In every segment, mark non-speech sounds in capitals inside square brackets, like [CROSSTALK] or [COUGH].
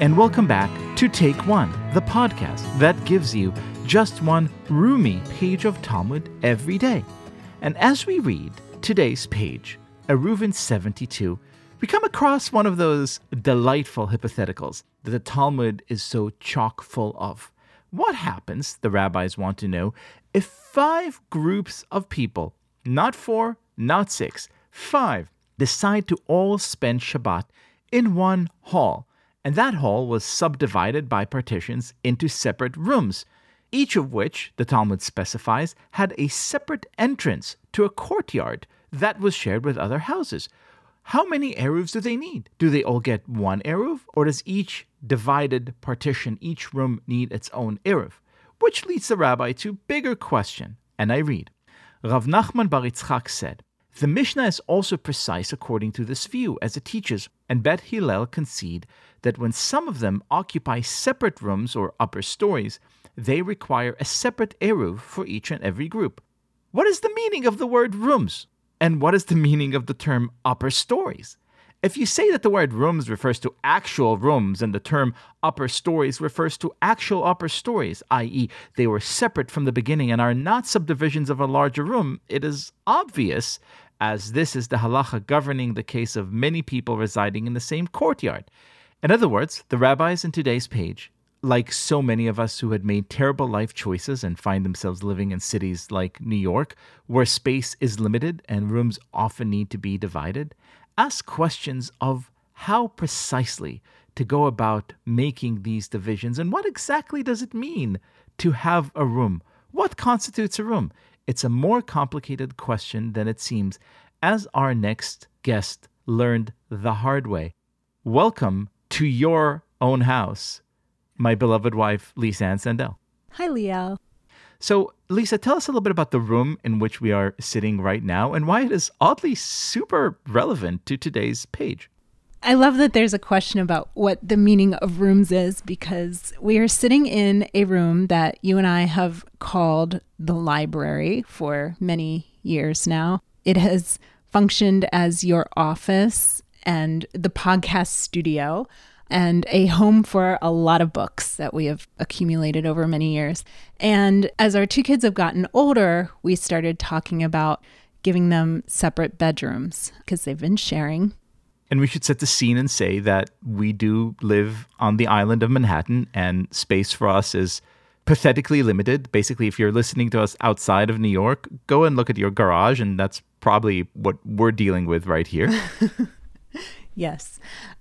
and welcome back to Take One, the podcast that gives you just one roomy page of Talmud every day. And as we read today's page, Eruvin 72, we come across one of those delightful hypotheticals that the Talmud is so chock full of. What happens, the rabbis want to know, if five groups of people, not four, not six, five, decide to all spend Shabbat in one hall? And that hall was subdivided by partitions into separate rooms, each of which, the Talmud specifies, had a separate entrance to a courtyard that was shared with other houses. How many Eruvs do they need? Do they all get one Eruv, or does each divided partition, each room need its own Eruv? Which leads the rabbi to bigger question, and I read. Rav Nachman Bar Yitzchak said, the Mishnah is also precise according to this view, as it teaches, and Bet Hillel concede that when some of them occupy separate rooms or upper stories, they require a separate eruv for each and every group. What is the meaning of the word rooms? And what is the meaning of the term upper stories? If you say that the word rooms refers to actual rooms and the term upper stories refers to actual upper stories, i.e., they were separate from the beginning and are not subdivisions of a larger room, it is obvious, as this is the halacha governing the case of many people residing in the same courtyard. In other words, the rabbis in today's page, like so many of us who had made terrible life choices and find themselves living in cities like New York, where space is limited and rooms often need to be divided, ask questions of how precisely to go about making these divisions and what exactly does it mean to have a room? What constitutes a room? It's a more complicated question than it seems, as our next guest learned the hard way. Welcome to your own house, my beloved wife, Lisa Ann Sandell. Hi, Liel. So, Lisa, tell us a little bit about the room in which we are sitting right now and why it is oddly super relevant to today's page. I love that there's a question about what the meaning of rooms is because we are sitting in a room that you and I have called the library for many years now. It has functioned as your office and the podcast studio and a home for a lot of books that we have accumulated over many years. And as our two kids have gotten older, we started talking about giving them separate bedrooms because they've been sharing. And we should set the scene and say that we do live on the island of Manhattan, and space for us is pathetically limited. Basically, if you're listening to us outside of New York, go and look at your garage, and that's probably what we're dealing with right here. [LAUGHS] yes.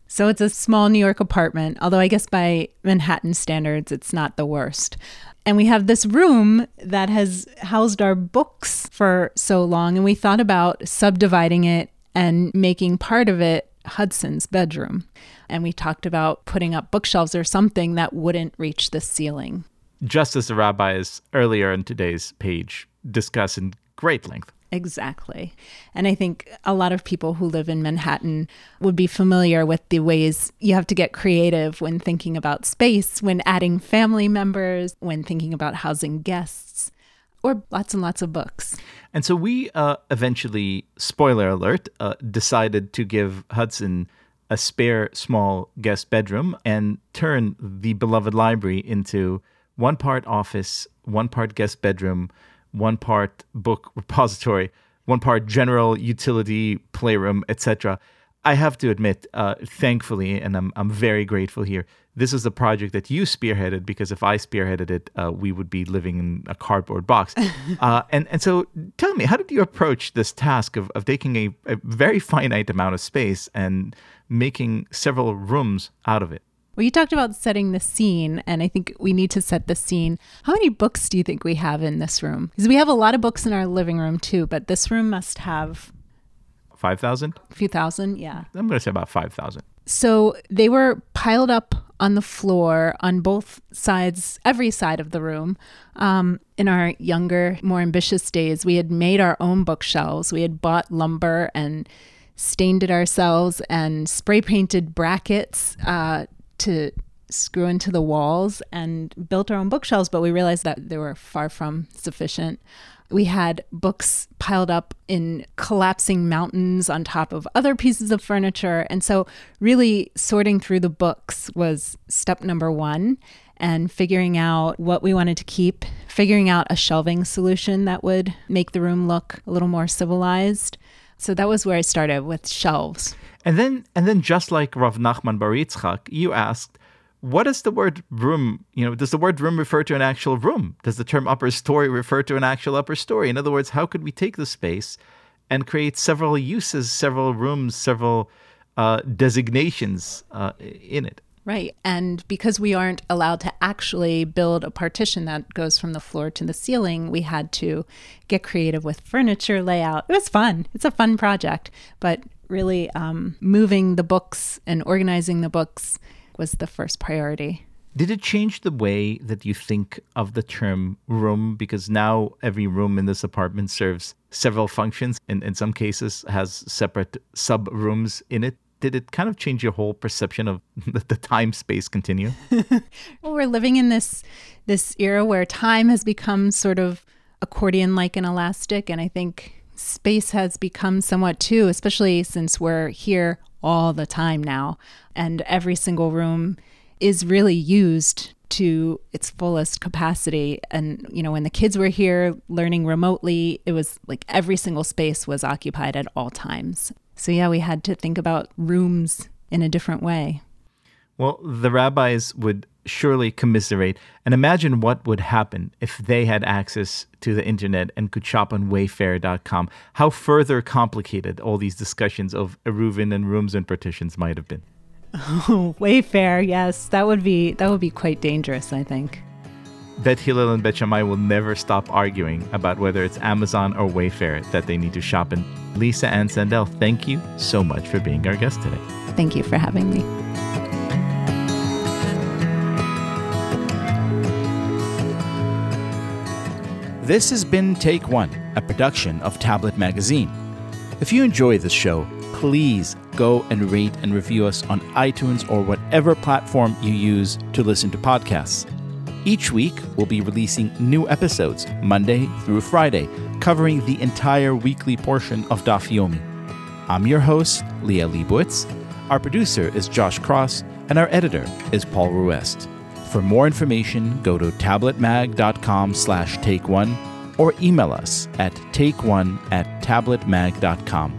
So it's a small New York apartment, although I guess by Manhattan standards, it's not the worst. And we have this room that has housed our books for so long, and we thought about subdividing it and making part of it Hudson's bedroom. And we talked about putting up bookshelves or something that wouldn't reach the ceiling. Just as the rabbis earlier in today's page discuss in great length. Exactly. And I think a lot of people who live in Manhattan would be familiar with the ways you have to get creative when thinking about space, when adding family members, when thinking about housing guests, or lots and lots of books. And so we uh, eventually, spoiler alert, uh, decided to give Hudson a spare small guest bedroom and turn the beloved library into one part office, one part guest bedroom one part book repository, one part general utility playroom, etc. I have to admit, uh, thankfully, and I'm, I'm very grateful here, this is a project that you spearheaded because if I spearheaded it, uh, we would be living in a cardboard box. [LAUGHS] uh, and, and so tell me, how did you approach this task of, of taking a, a very finite amount of space and making several rooms out of it? Well, you talked about setting the scene, and I think we need to set the scene. How many books do you think we have in this room? Because we have a lot of books in our living room too, but this room must have 5,000? A few thousand, yeah. I'm going to say about 5,000. So they were piled up on the floor on both sides, every side of the room. Um, in our younger, more ambitious days, we had made our own bookshelves. We had bought lumber and stained it ourselves and spray painted brackets uh, to screw into the walls and built our own bookshelves, but we realized that they were far from sufficient. We had books piled up in collapsing mountains on top of other pieces of furniture. And so, really, sorting through the books was step number one and figuring out what we wanted to keep, figuring out a shelving solution that would make the room look a little more civilized. So that was where I started with shelves. And then, and then, just like Rav Nachman Bar Yitzchak, you asked, what does the word room, you know, does the word room refer to an actual room? Does the term upper story refer to an actual upper story? In other words, how could we take the space and create several uses, several rooms, several uh, designations uh, in it? Right. And because we aren't allowed to actually build a partition that goes from the floor to the ceiling, we had to get creative with furniture layout. It was fun. It's a fun project, but really um, moving the books and organizing the books was the first priority. Did it change the way that you think of the term room? Because now every room in this apartment serves several functions and in some cases has separate sub rooms in it. Did it kind of change your whole perception of [LAUGHS] the time space continuum? [LAUGHS] well, we're living in this this era where time has become sort of accordion like and elastic. And I think space has become somewhat too, especially since we're here all the time now. And every single room is really used to its fullest capacity. And, you know, when the kids were here learning remotely, it was like every single space was occupied at all times. So, yeah, we had to think about rooms in a different way. Well, the rabbis would surely commiserate and imagine what would happen if they had access to the internet and could shop on wayfair.com. How further complicated all these discussions of Eruvin and rooms and partitions might have been. Oh, [LAUGHS] Wayfair, yes, that would be that would be quite dangerous, I think. Bet Hillel and Bet Shammai will never stop arguing about whether it's Amazon or Wayfair that they need to shop in. Lisa Ann Sandell, thank you so much for being our guest today. Thank you for having me. This has been Take One, a production of Tablet Magazine. If you enjoy this show, please go and rate and review us on iTunes or whatever platform you use to listen to podcasts. Each week, we'll be releasing new episodes, Monday through Friday, covering the entire weekly portion of Daf Yomi. I'm your host, Liel Leibovitz. Our producer is Josh Cross, and our editor is Paul Ruest. For more information, go to tabletmag.com slash take one or email us at takeone at tabletmag.com.